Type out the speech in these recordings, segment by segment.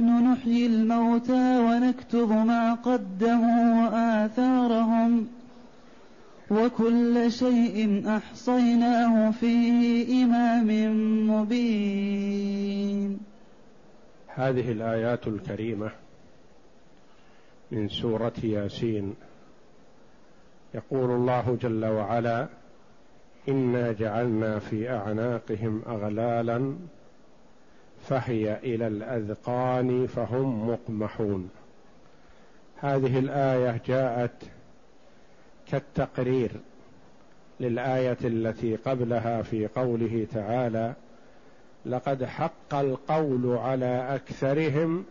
نحن نحيي الموتى ونكتب ما قدموا وآثارهم وكل شيء أحصيناه في إمام مبين. هذه الآيات الكريمة من سورة ياسين. يقول الله جل وعلا إنا جعلنا في أعناقهم أغلالا فهي إلى الأذقان فهم مقمحون. هذه الآية جاءت كالتقرير للآية التي قبلها في قوله تعالى لقد حق القول على أكثرهم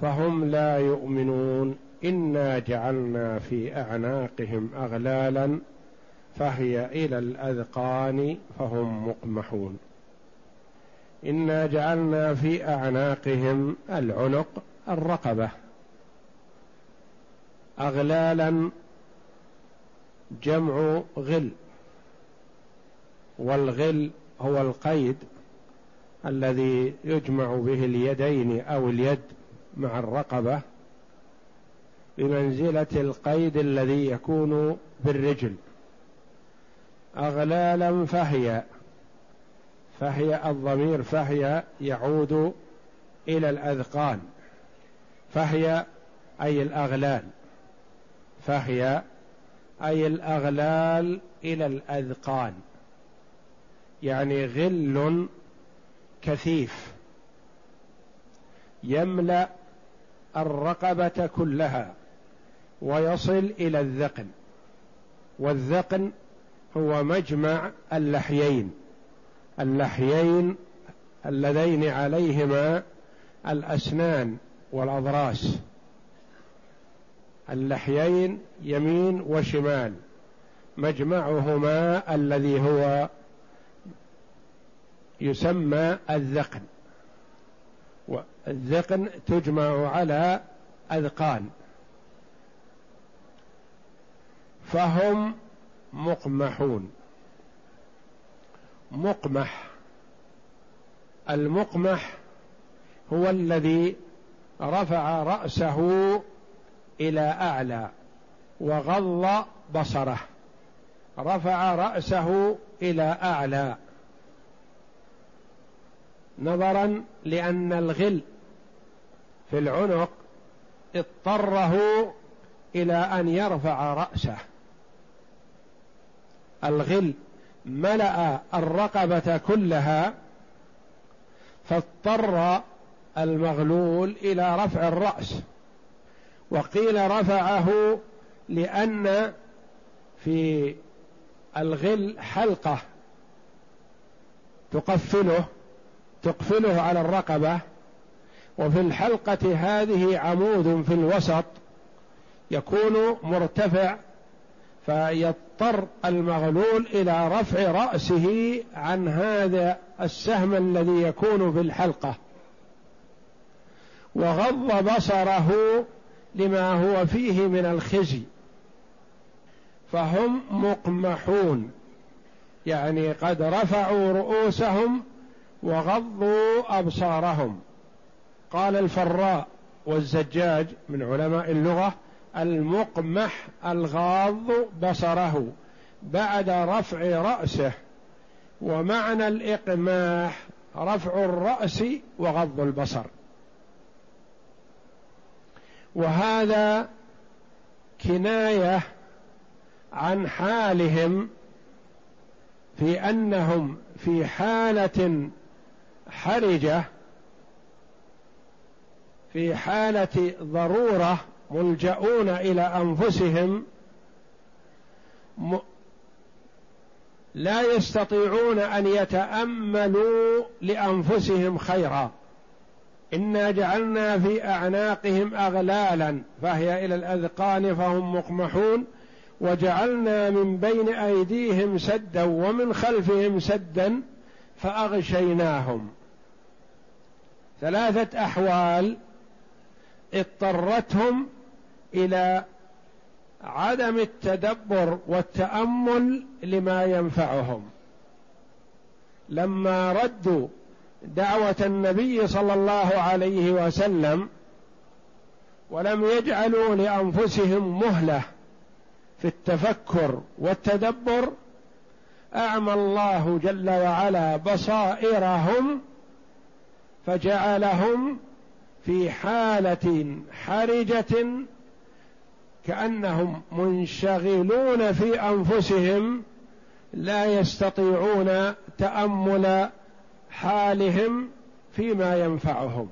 فهم لا يؤمنون. إنا جعلنا في أعناقهم اغلالا فهي إلى الأذقان فهم مقمحون. إنا جعلنا في أعناقهم العنق الرقبة اغلالا جمع غل والغل هو القيد الذي يجمع به اليدين أو اليد مع الرقبة بمنزلة القيد الذي يكون بالرجل. اغلالا فهي فهي الضمير فهي يعود إلى الأذقان. فهي أي الأغلال. فهي أي الأغلال إلى الأذقان. يعني غل كثيف. يملأ الرقبة كلها ويصل إلى الذقن. والذقن هو مجمع اللحيين. اللحيين اللذين عليهما الأسنان والأضراس. اللحيين يمين وشمال. مجمعهما الذي هو يسمى الذقن. والذقن تجمع على أذقان. فهم مقمحون. مقمح. المقمح هو الذي رفع رأسه إلى أعلى وغض بصره. رفع رأسه إلى أعلى. نظرا لأن الغل في العنق اضطره إلى أن يرفع رأسه. الغل ملأ الرقبة كلها فاضطر المغلول إلى رفع الرأس وقيل رفعه لأن في الغل حلقة تقفله تقفله على الرقبة وفي الحلقة هذه عمود في الوسط يكون مرتفع فيضطر المغلول إلى رفع رأسه عن هذا السهم الذي يكون بالحلقة وغض بصره لما هو فيه من الخزي. فهم مقمحون. يعني قد رفعوا رؤوسهم وغضوا أبصارهم. قال الفراء والزجاج من علماء اللغة المقمح الغاض بصره بعد رفع رأسه ومعنى الإقماح رفع الرأس وغض البصر. وهذا كناية عن حالهم في أنهم في حالة حرجة في حالة ضرورة ملجؤون إلى أنفسهم لا يستطيعون أن يتأملوا لأنفسهم خيرا. إنا جعلنا في أعناقهم اغلالا فهي إلى الأذقان فهم مقمحون وجعلنا من بين أيديهم سدا ومن خلفهم سدا فأغشيناهم. ثلاثة أحوال اضطرتهم إلى عدم التدبر والتأمل لما ينفعهم. لما ردوا دعوة النبي صلى الله عليه وسلم ولم يجعلوا لأنفسهم مهلة في التفكر والتدبر أعمى الله جل وعلا بصائرهم فجعلهم في حالة حرجة كأنهم منشغلون في أنفسهم لا يستطيعون تأمل حالهم فيما ينفعهم.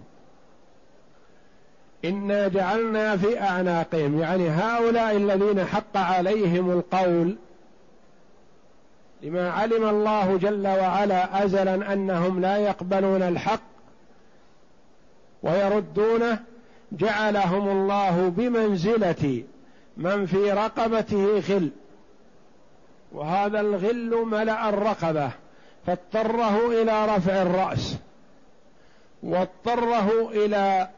إنا جعلنا في أعناقهم يعني هؤلاء الذين حق عليهم القول لما علم الله جل وعلا ازلا أنهم لا يقبلون الحق ويردونه جعلهم الله بمنزله من في رقبته غل. وهذا الغل ملأ الرقبة فاضطره إلى رفع الرأس واضطره إلى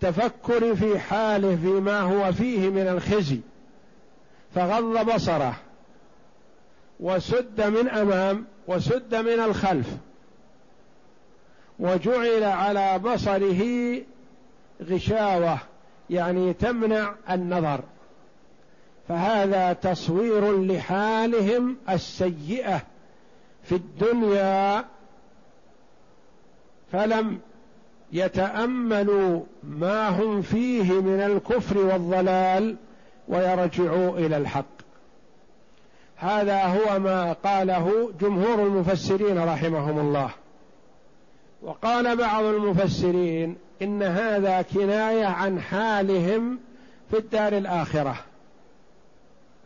تفكر في حاله فيما هو فيه من الخزي فغض بصره وسد من أمام وسد من الخلف وجعل على بصره غشاوة. يعني تمنع النظر. فهذا تصوير لحالهم السيئة في الدنيا. فلم يتأملوا ما هم فيه من الكفر والضلال ويرجعوا إلى الحق. هذا هو ما قاله جمهور المفسرين رحمهم الله. وقال بعض المفسرين إن هذا كناية عن حالهم في الدار الآخرة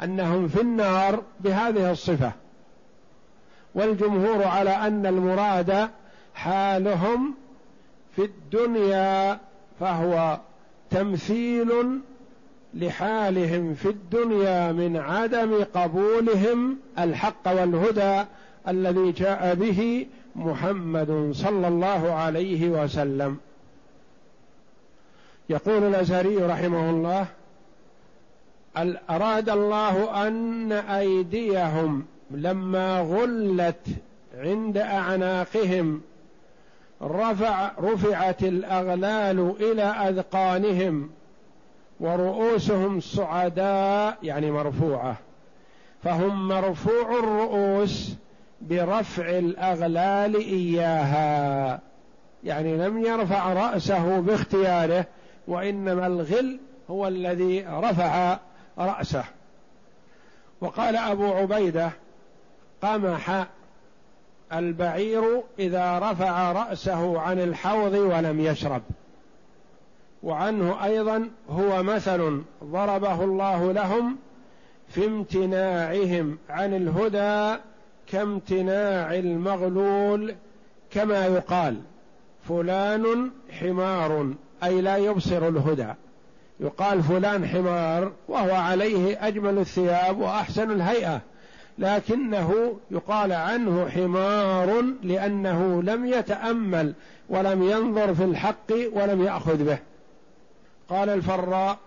أنهم في النار بهذه الصفة. والجمهور على أن المراد حالهم في الدنيا فهو تمثيل لحالهم في الدنيا من عدم قبولهم الحق والهدى الذي جاء به محمد صلى الله عليه وسلم. يقول الأزهري رحمه الله أراد الله أن ايديهم لما غلت عند أعناقهم رفع رفعت الأغلال إلى أذقانهم ورؤوسهم صعداء يعني مرفوعة فهم مرفوع الرؤوس برفع الأغلال إياها يعني لم يرفع رأسه باختياره وإنما الغل هو الذي رفع رأسه. وقال أبو عبيدة قمح البعير إذا رفع رأسه عن الحوض ولم يشرب. وعنه أيضا هو مثل ضربه الله لهم في امتناعهم عن الهدى كامتناع المغلول كما يقال فلان حمار. أي لا يبصر الهدى. يقال فلان حمار وهو عليه أجمل الثياب وأحسن الهيئة. لكنه يقال عنه حمار لأنه لم يتأمل ولم ينظر في الحق ولم يأخذ به. قال الفراء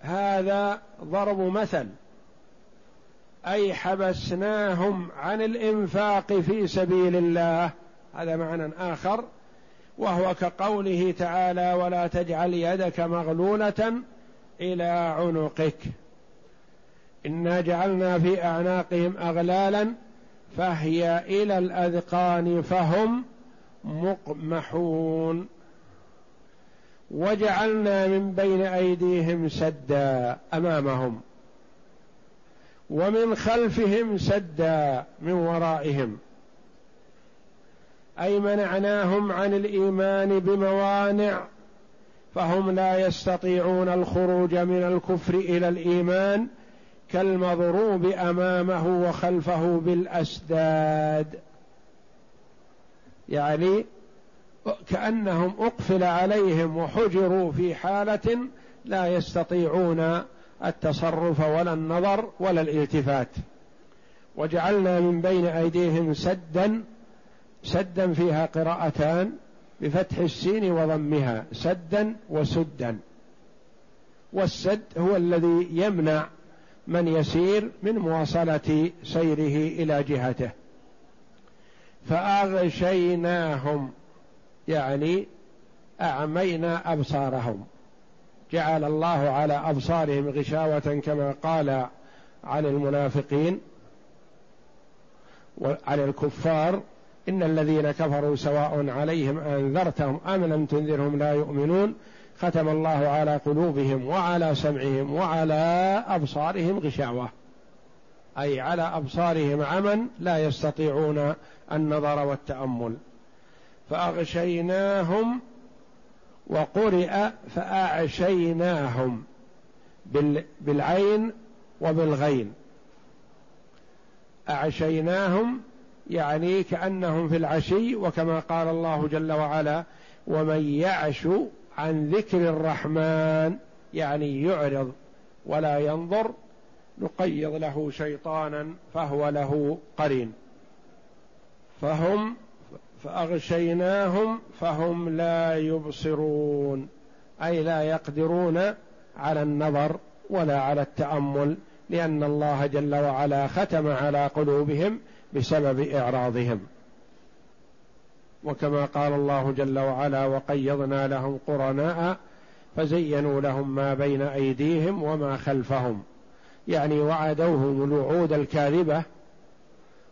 هذا ضرب مثل. أي حبسناهم عن الإنفاق في سبيل الله. هذا معنى آخر. وهو كقوله تعالى ولا تجعل يدك مغلولة إلى عنقك. إنا جعلنا في أعناقهم اغلالا فهي إلى الأذقان فهم مقمحون. وجعلنا من بين أيديهم سدا أمامهم ومن خلفهم سدا من ورائهم. أي منعناهم عن الإيمان بموانع فهم لا يستطيعون الخروج من الكفر إلى الإيمان كالمضروب أمامه وخلفه بالأسداد. يعني كأنهم أقفل عليهم وحجروا في حالة لا يستطيعون التصرف ولا النظر ولا الالتفات. وجعلنا من بين أيديهم سدا سدا فيها قراءتان بفتح السين وضمها سدا وسدا. والسد هو الذي يمنع من يسير من مواصلة سيره إلى جهته. فأغشيناهم يعني أعمينا أبصارهم. جعل الله على أبصارهم غشاوة كما قال عن المنافقين وعلى الكفار. إن الذين كفروا سواء عليهم أنذرتهم أم لم تنذرهم لا يؤمنون ختم الله على قلوبهم وعلى سمعهم وعلى أبصارهم غشاوة. أي على أبصارهم عمى لا يستطيعون النظر والتأمل. فأغشيناهم وقرئ فأعشيناهم بالعين وبالغين. أعشيناهم يعني كأنهم في العشي وكما قال الله جل وعلا ومن يعش عن ذكر الرحمن يعني يعرض ولا ينظر نقيض له شيطانا فهو له قرين. فهم فأغشيناهم فهم لا يبصرون أي لا يقدرون على النظر ولا على التأمل لأن الله جل وعلا ختم على قلوبهم بسبب إعراضهم. وكما قال الله جل وعلا وقيضنا لهم قرناء فزينوا لهم ما بين أيديهم وما خلفهم. يعني وعدوهم الوعود الكاذبة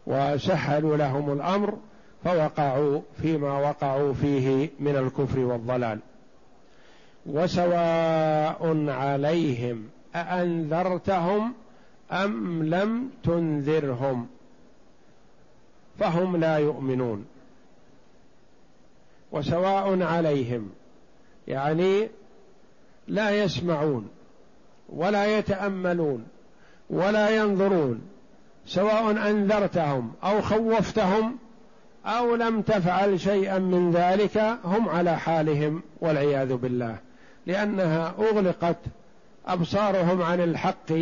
وسهلوا لهم الأمر فوقعوا فيما وقعوا فيه من الكفر والضلال. وسواء عليهم أأنذرتهم أم لم تنذرهم؟ فهم لا يؤمنون. وسواء عليهم يعني لا يسمعون ولا يتأملون ولا ينظرون سواء أنذرتهم أو خوفتهم أو لم تفعل شيئا من ذلك هم على حالهم والعياذ بالله. لأنها أغلقت أبصارهم عن الحق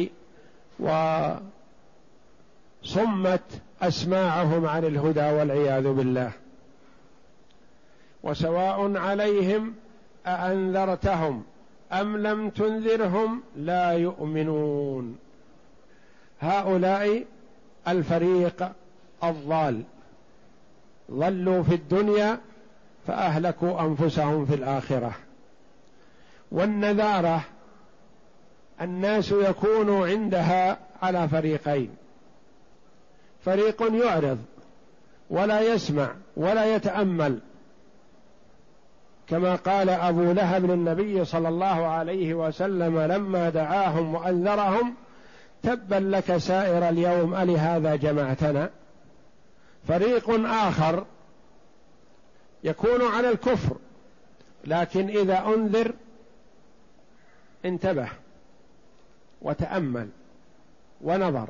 وصمت أسماعهم عن الهدى والعياذ بالله. وسواء عليهم أأنذرتهم أم لم تنذرهم لا يؤمنون. هؤلاء الفريق الضال. ضلوا في الدنيا فأهلكوا أنفسهم في الآخرة. والنذارة الناس يكون عندها على فريقين. فريق يعرض ولا يسمع ولا يتأمل كما قال أبو لهب للنبي صلى الله عليه وسلم لما دعاهم وأنذرهم تبا لك سائر اليوم الهذا جمعتنا فريق آخر يكون على الكفر لكن إذا أنذر انتبه وتأمل ونظر.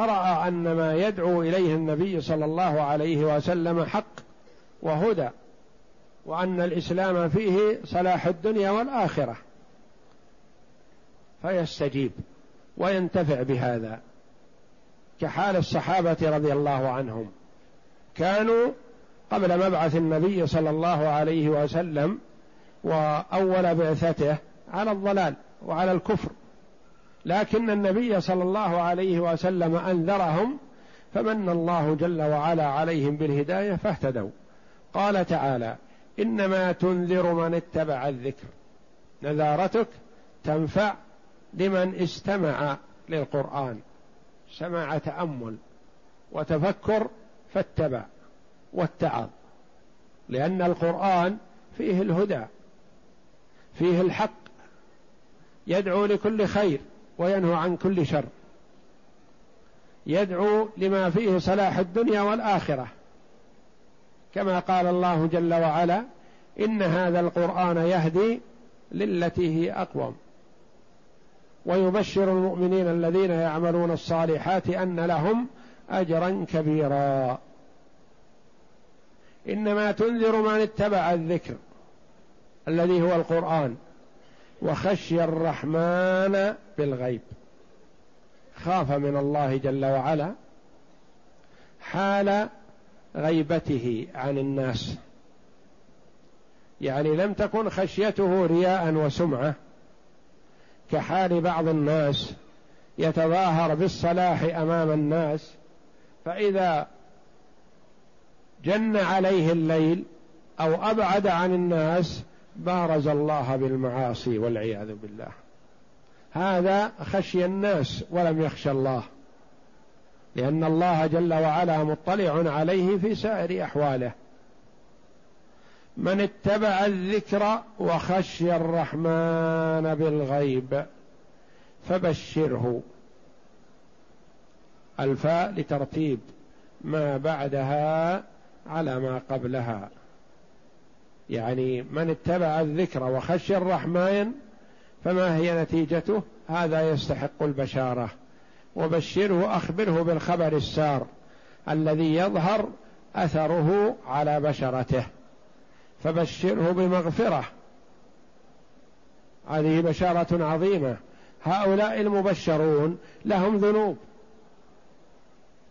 فرأى أن ما يدعو إليه النبي صلى الله عليه وسلم حق وهدى وأن الإسلام فيه صلاح الدنيا والآخرة. فيستجيب وينتفع بهذا. كحال الصحابة رضي الله عنهم. كانوا قبل مبعث النبي صلى الله عليه وسلم وأول بعثته على الضلال وعلى الكفر. لكن النبي صلى الله عليه وسلم أنذرهم فمن الله جل وعلا عليهم بالهداية فاهتدوا. قال تعالى إنما تنذر من اتبع الذكر. نذارتك تنفع لمن استمع للقرآن سمع تأمل وتفكر فاتبع واتعظ. لأن القرآن فيه الهدى فيه الحق يدعو لكل خير. وينهى عن كل شر. يدعو لما فيه صلاح الدنيا والآخرة. كما قال الله جل وعلا إن هذا القرآن يهدي للتي هي أقوم. ويبشر المؤمنين الذين يعملون الصالحات أن لهم أجرا كبيرا. إنما تنذر من اتبع الذكر الذي هو القرآن. وخشي الرحمن بالغيب. خاف من الله جل وعلا حال غيبته عن الناس. يعني لم تكن خشيته رياء وسمعة. كحال بعض الناس يتظاهر بالصلاح أمام الناس فإذا جن عليه الليل أو أبعد عن الناس بارز الله بالمعاصي والعياذ بالله. هذا خشي الناس ولم يخشى الله. لأن الله جل وعلا مطلع عليه في سائر أحواله. من اتبع الذكر وخشي الرحمن بالغيب فبشره. الفاء لترتيب ما بعدها على ما قبلها. يعني من اتبع الذكر وخشي الرحمن فما هي نتيجته؟ هذا يستحق البشارة. وبشره اخبره بالخبر السار الذي يظهر أثره على بشرته. فبشره بمغفرة. هذه بشارة عظيمة. هؤلاء المبشرون لهم ذنوب.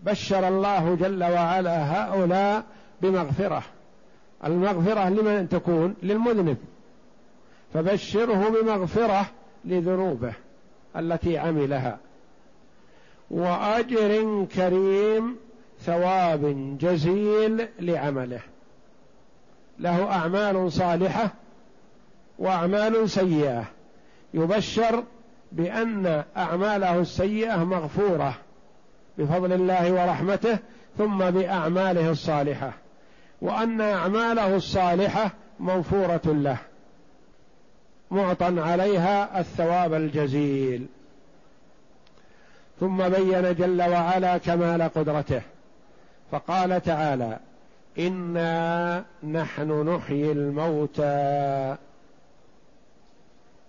بشر الله جل وعلا هؤلاء بمغفرة. المغفرة لمن تكون للمذنب. فبشره بمغفرة لذنوبه التي عملها. وأجر كريم ثواب جزيل لعمله. له أعمال صالحة وأعمال سيئة. يبشر بأن أعماله السيئة مغفورة بفضل الله ورحمته ثم بأعماله الصالحة. وأن أعماله الصالحة موفوره له معطى عليها الثواب الجزيل. ثم بين جل وعلا كمال قدرته فقال تعالى إنا نحن نحيي الموتى.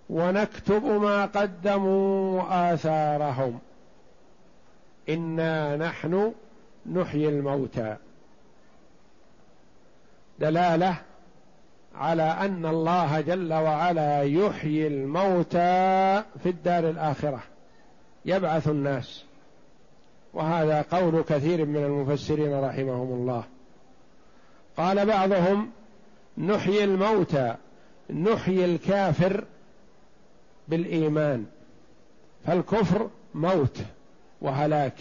ونكتب ما قدموا واثارهم إنا نحن نحيي الموتى. دلاله على ان الله جل وعلا يحيي الموتى في الدار الاخره يبعث الناس. وهذا قول كثير من المفسرين رحمهم الله. قال بعضهم نحيي الموتى نحيي الكافر بالإيمان. فالكفر موت وهلاك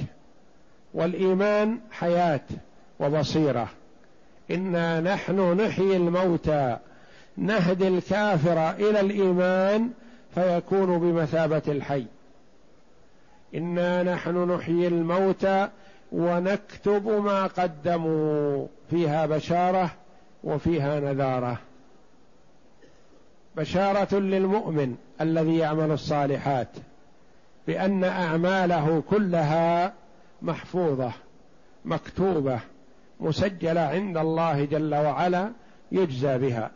والإيمان حياة وبصيرة. إنا نحن نحيي الموتى نهدي الكافر إلى الإيمان فيكون بمثابة الحي. إنا نحن نحيي الموتى ونكتب ما قدموا فيها بشارة وفيها نذارة. بشارة للمؤمن الذي يعمل الصالحات بأن أعماله كلها محفوظة مكتوبة. مسجلة عند الله جل وعلا يجزى بها.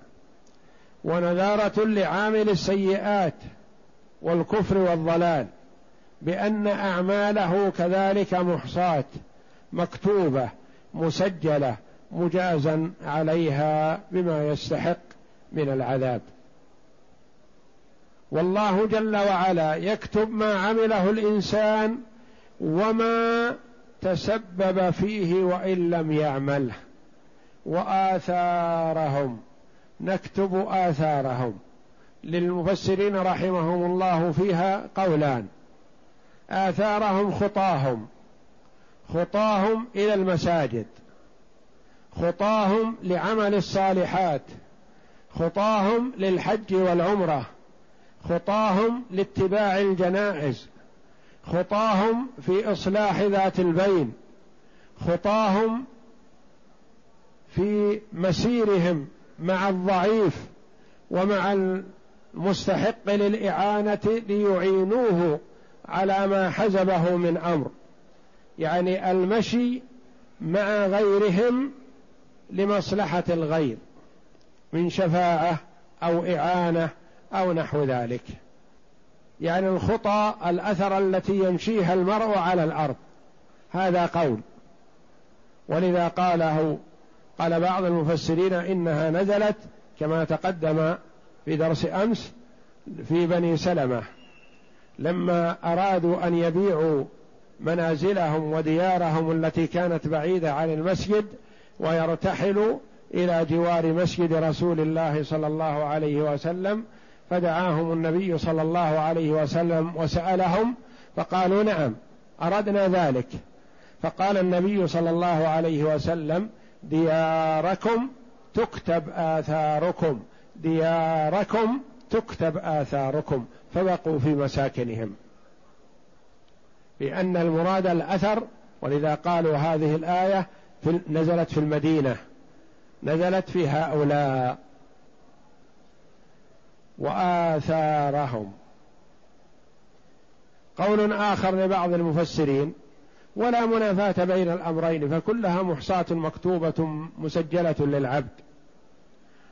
ونذارة لعامل السيئات والكفر والضلال بأن أعماله كذلك محصاة مكتوبة مسجلة مجازا عليها بما يستحق من العذاب. والله جل وعلا يكتب ما عمله الإنسان وما تسبب فيه وإن لم يعمله. وآثارهم. نكتب آثارهم. للمفسرين رحمهم الله فيها قولان. آثارهم خطاهم. خطاهم إلى المساجد. خطاهم لعمل الصالحات. خطاهم للحج والعمرة. خطاهم لاتباع الجنائز. خطاهم في إصلاح ذات البين. خطاهم في مسيرهم مع الضعيف ومع المستحق للإعانة ليعينوه على ما حزبه من أمر. يعني المشي مع غيرهم لمصلحة الغير من شفاعة أو إعانة أو نحو ذلك. يعني الخطى الأثر التي يمشيها المرء على الأرض. هذا قول. ولذا قاله قال بعض المفسرين إنها نزلت كما تقدم في درس أمس في بني سلمة. لما أرادوا أن يبيعوا منازلهم وديارهم التي كانت بعيدة عن المسجد ويرتحلوا إلى جوار مسجد رسول الله صلى الله عليه وسلم فدعاهم النبي صلى الله عليه وسلم وسألهم فقالوا نعم أردنا ذلك. فقال النبي صلى الله عليه وسلم دياركم تكتب آثاركم دياركم تكتب آثاركم. فبقوا في مساكنهم. لأن المراد الأثر ولذا قالوا هذه الآية في نزلت في المدينة نزلت في هؤلاء. وآثارهم. قول آخر لبعض المفسرين ولا منافاة بين الأمرين فكلها محصاة مكتوبة مسجلة للعبد.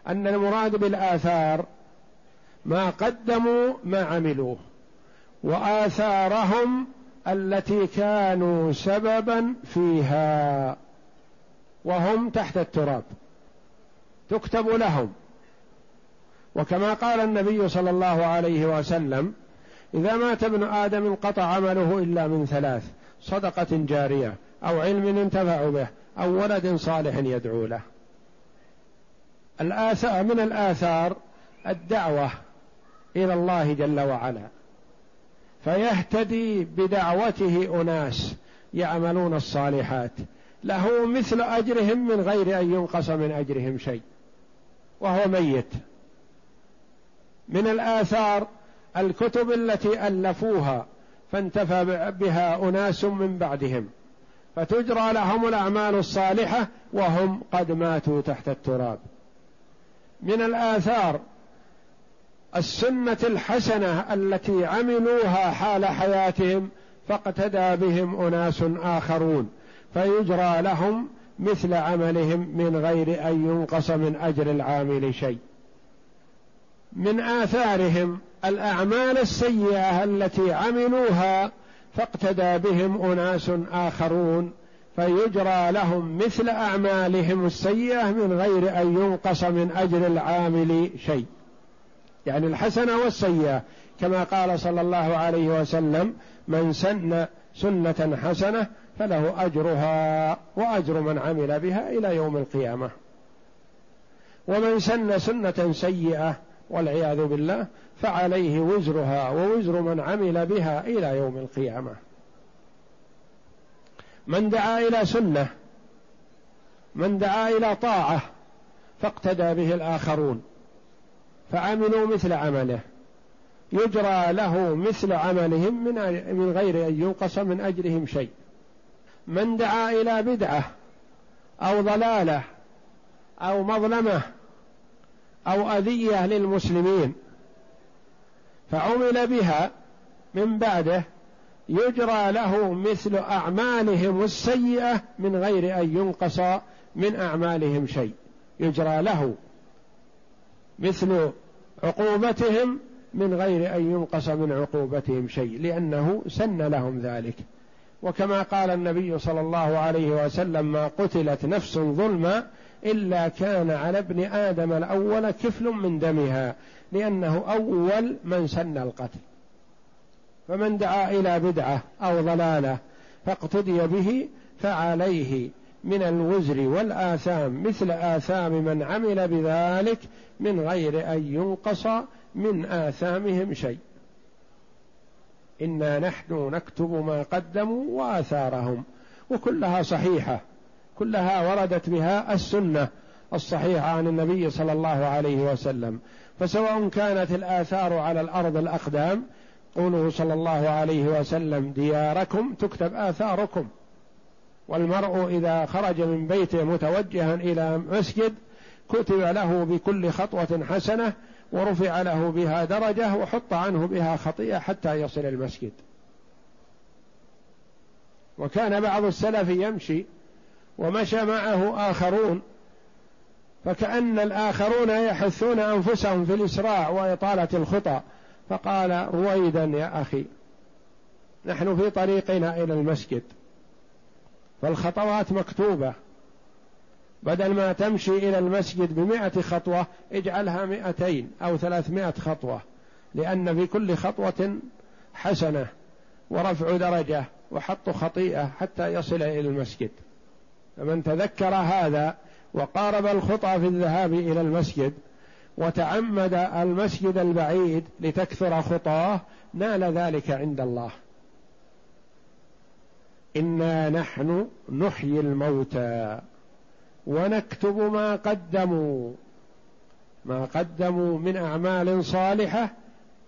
أن المراد بالآثار ما قدموا ما عملوه وآثارهم التي كانوا سببا فيها وهم تحت التراب. تكتب لهم. وكما قال النبي صلى الله عليه وسلم إذا مات ابن آدم انقطع عمله إلا من ثلاث صدقة جارية أو علم ينتفع به أو ولد صالح يدعو له. الآثار من الآثار الدعوة إلى الله جل وعلا. فيهتدي بدعوته أناس يعملون الصالحات. له مثل أجرهم من غير أن ينقص من أجرهم شيء وهو ميت. من الآثار الكتب التي ألفوها فانتفى بها أناس من بعدهم فتجرى لهم الأعمال الصالحة وهم قد ماتوا تحت التراب. من الآثار السنة الحسنة التي عملوها حال حياتهم فاقتدى بهم أناس آخرون فيجرى لهم مثل عملهم من غير أن ينقص من أجر العامل شيء. من آثارهم الأعمال السيئة التي عملوها فاقتدى بهم أناس آخرون فيجرى لهم مثل أعمالهم السيئة من غير أن ينقص من أجر العامل شيء. يعني الحسنة والسيئة كما قال صلى الله عليه وسلم من سن سنة حسنة فله أجرها وأجر من عمل بها إلى يوم القيامة. ومن سن سنة سيئة والعياذ بالله فعليه وزرها ووزر من عمل بها إلى يوم القيامة. من دعا إلى سنة من دعا إلى طاعة فاقتدى به الآخرون فعملوا مثل عمله. يجرى له مثل عملهم من من غير أن ينقص من أجرهم شيء. من دعا إلى بدعة أو ضلالة أو مظلمة أو أذية للمسلمين فعمل بها من بعده يجرى له مثل أعمالهم السيئة من غير أن ينقص من أعمالهم شيء. يجرى له مثل عقوبتهم من غير أن ينقص من عقوبتهم شيء لأنه سن لهم ذلك. وكما قال النبي صلى الله عليه وسلم ما قتلت نفس ظلما إلا كان على ابن آدم الأول كفل من دمها لأنه أول من سن القتل. فمن دعا إلى بدعة أو ضلالة فاقتدي به فعليه من الوزر والآثام مثل آثام من عمل بذلك من غير أن ينقص من آثامهم شيء. إنا نحن نكتب ما قدموا وآثارهم وكلها صحيحة. كلها وردت بها السنة الصحيحة عن النبي صلى الله عليه وسلم. فسواء كانت الآثار على الأرض الأقدام قوله صلى الله عليه وسلم دياركم تكتب آثاركم. والمرء إذا خرج من بيته متوجها إلى مسجد كتب له بكل خطوة حسنة ورفع له بها درجة وحط عنه بها خطيئة حتى يصل المسجد. وكان بعض السلف يمشي ومشى معه آخرون. فكأن الآخرون يحثون أنفسهم في الإسراع وإطالة الخطى فقال رويدا يا أخي نحن في طريقنا إلى المسجد فالخطوات مكتوبة. بدل ما تمشي إلى المسجد بمائة خطوة اجعلها مائتين أو ثلاثمائة خطوة لأن في كل خطوة حسنة ورفع درجة وحط خطيئة حتى يصل إلى المسجد. فمن تذكر هذا وقارب الخطى في الذهاب إلى المسجد وتعمد المسجد البعيد لتكثر خطاه نال ذلك عند الله. إنا نحن نحيي الموتى ونكتب ما قدموا. ما قدموا من أعمال صالحة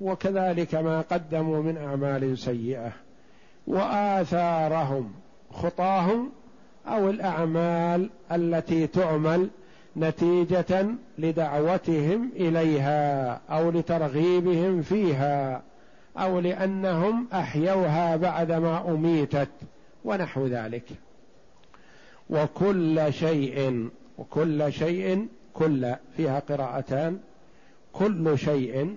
وكذلك ما قدموا من أعمال سيئة. وآثارهم خطاهم أو الأعمال التي تعمل نتيجة لدعوتهم إليها أو لترغيبهم فيها أو لأنهم أحيوها بعدما أميتت ونحو ذلك. وكل شيء وكل شيء كل فيها قراءتان. كل شيء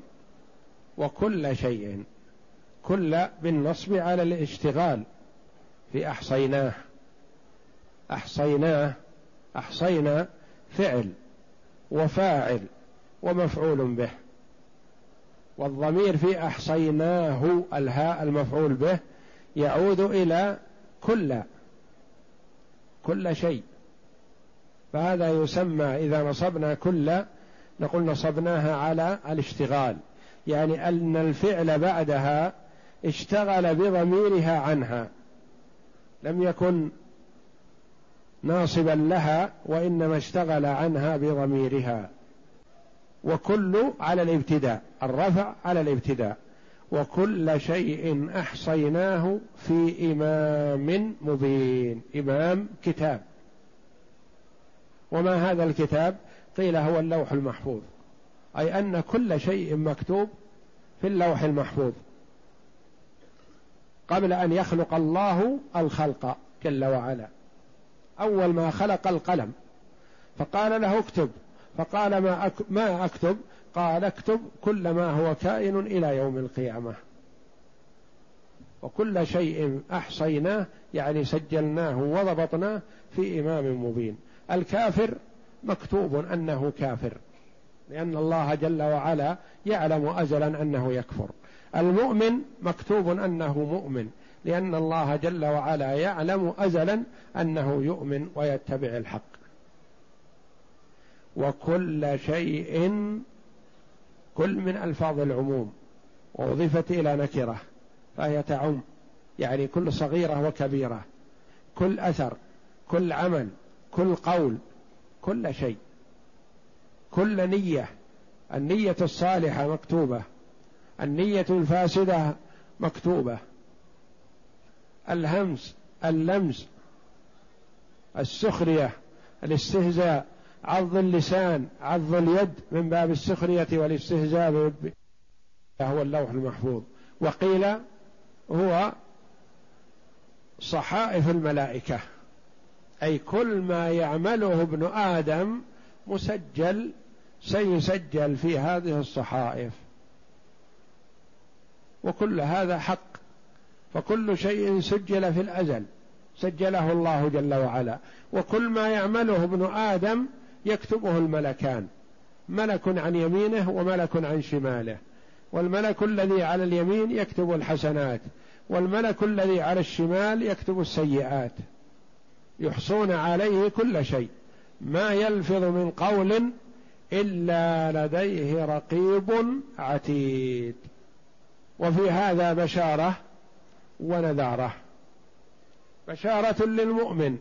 وكل شيء كل بالنصب على الاشتغال في أحصيناه. أحصيناه أحصينا فعل وفاعل ومفعول به. والضمير في أحصيناه الهاء المفعول به يعود إلى كل كل شيء. فهذا يسمى إذا نصبنا كل نقول نصبناها على الاشتغال. يعني أن الفعل بعدها اشتغل بضميرها عنها. لم يكن ناصبا لها وإنما اشتغل عنها بضميرها. وكل على الابتداء الرفع على الابتداء. وكل شيء أحصيناه في إمام مبين إمام كتاب. وما هذا الكتاب؟ قيل هو اللوح المحفوظ. أي أن كل شيء مكتوب في اللوح المحفوظ. قبل أن يخلق الله الخلق جل وعلا. أول ما خلق القلم. فقال له اكتب. فقال ما ما أكتب؟ قال اكتب كل ما هو كائن إلى يوم القيامة. وكل شيء أحصيناه يعني سجلناه وضبطناه في إمام مبين. الكافر مكتوب أنه كافر لأن الله جل وعلا يعلم أزلا أنه يكفر. المؤمن مكتوب أنه مؤمن. لأن الله جل وعلا يعلم أزلا أنه يؤمن ويتبع الحق. وكل شيء كل من ألفاظ العموم وأضيفت إلى نكرة فهي تعم. يعني كل صغيرة وكبيرة كل أثر كل عمل كل قول كل شيء. كل نية النية الصالحة مكتوبة النية الفاسدة مكتوبة. الهمس اللمس السخرية الاستهزاء عض اللسان عض اليد من باب السخرية والاستهزاء هو اللوح المحفوظ. وقيل هو صحائف الملائكة أي كل ما يعمله ابن آدم مسجل سيسجل في هذه الصحائف. وكل هذا حق فكل شيء سجل في الأزل. سجله الله جل وعلا. وكل ما يعمله ابن آدم يكتبه الملكان. ملك عن يمينه وملك عن شماله. والملك الذي على اليمين يكتب الحسنات. والملك الذي على الشمال يكتب السيئات. يحصون عليه كل شيء. ما يلفظ من قول إلا لديه رقيب عتيد. وفي هذا بشارة ونذاره. بشارة للمؤمن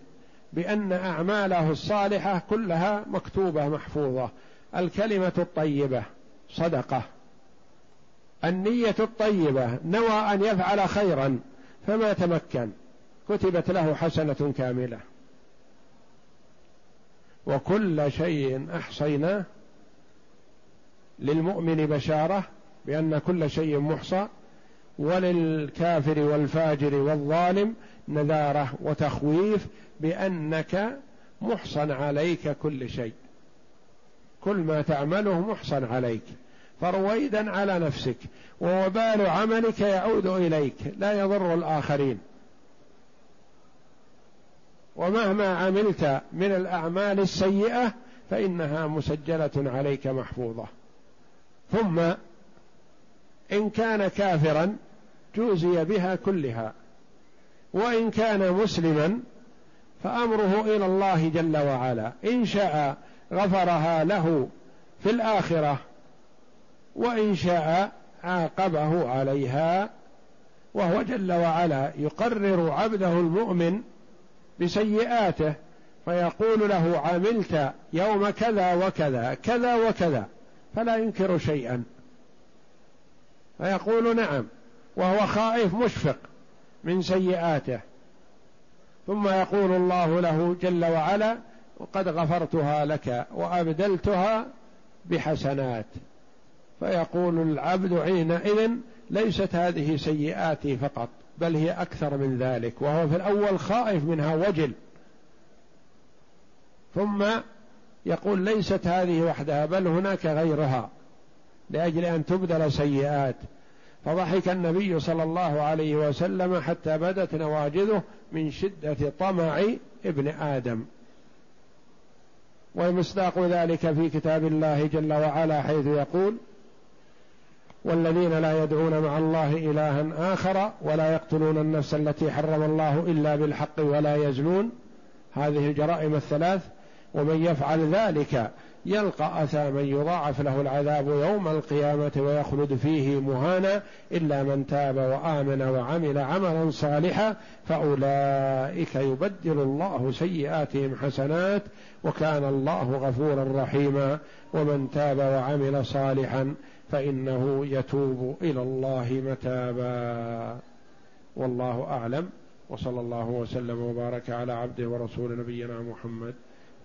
بأن أعماله الصالحة كلها مكتوبة محفوظة. الكلمة الطيبة صدقة. النية الطيبة نوى أن يفعل خيرا فما تمكن. كتبت له حسنة كاملة. وكل شيء أحصيناه للمؤمن بشارة بأن كل شيء محصى. وللكافر والفاجر والظالم نذارة وتخويف بأنك محصن عليك كل شيء. كل ما تعمله محصن عليك. فرويدا على نفسك ووبال عملك يعود إليك لا يضر الآخرين. ومهما عملت من الأعمال السيئة فإنها مسجلة عليك محفوظة. ثم إن كان كافرا جوزي بها كلها. وإن كان مسلما فأمره إلى الله جل وعلا. إن شاء غفرها له في الآخرة وإن شاء عاقبه عليها وهو جل وعلا يقرر عبده المؤمن بسيئاته فيقول له عملت يوم كذا وكذا كذا وكذا فلا ينكر شيئا. فيقول نعم. وهو خائف مشفق من سيئاته. ثم يقول الله له جل وعلا وقد غفرتها لك وأبدلتها بحسنات. فيقول العبد حينئذ ليست هذه سيئاتي فقط بل هي أكثر من ذلك وهو في الأول خائف منها وجل. ثم يقول ليست هذه وحدها بل هناك غيرها لأجل أن تبدل سيئات. فضحك النبي صلى الله عليه وسلم حتى بدت نواجذه من شدة طمع ابن آدم. ومصداق ذلك في كتاب الله جل وعلا حيث يقول والذين لا يدعون مع الله إلها آخر ولا يقتلون النفس التي حرم الله إلا بالحق ولا يزنون. هذه الجرائم الثلاث ومن يفعل ذلك يلقى اثاما يضاعف له العذاب يوم القيامة ويخلد فيه مهانا إلا من تاب وآمن وعمل عملا صالحا فأولئك يبدل الله سيئاتهم حسنات وكان الله غفورا رحيما. ومن تاب وعمل صالحا فإنه يتوب إلى الله متابا. والله أعلم. وصلى الله وسلم وبارك على عبده ورسول نبينا محمد.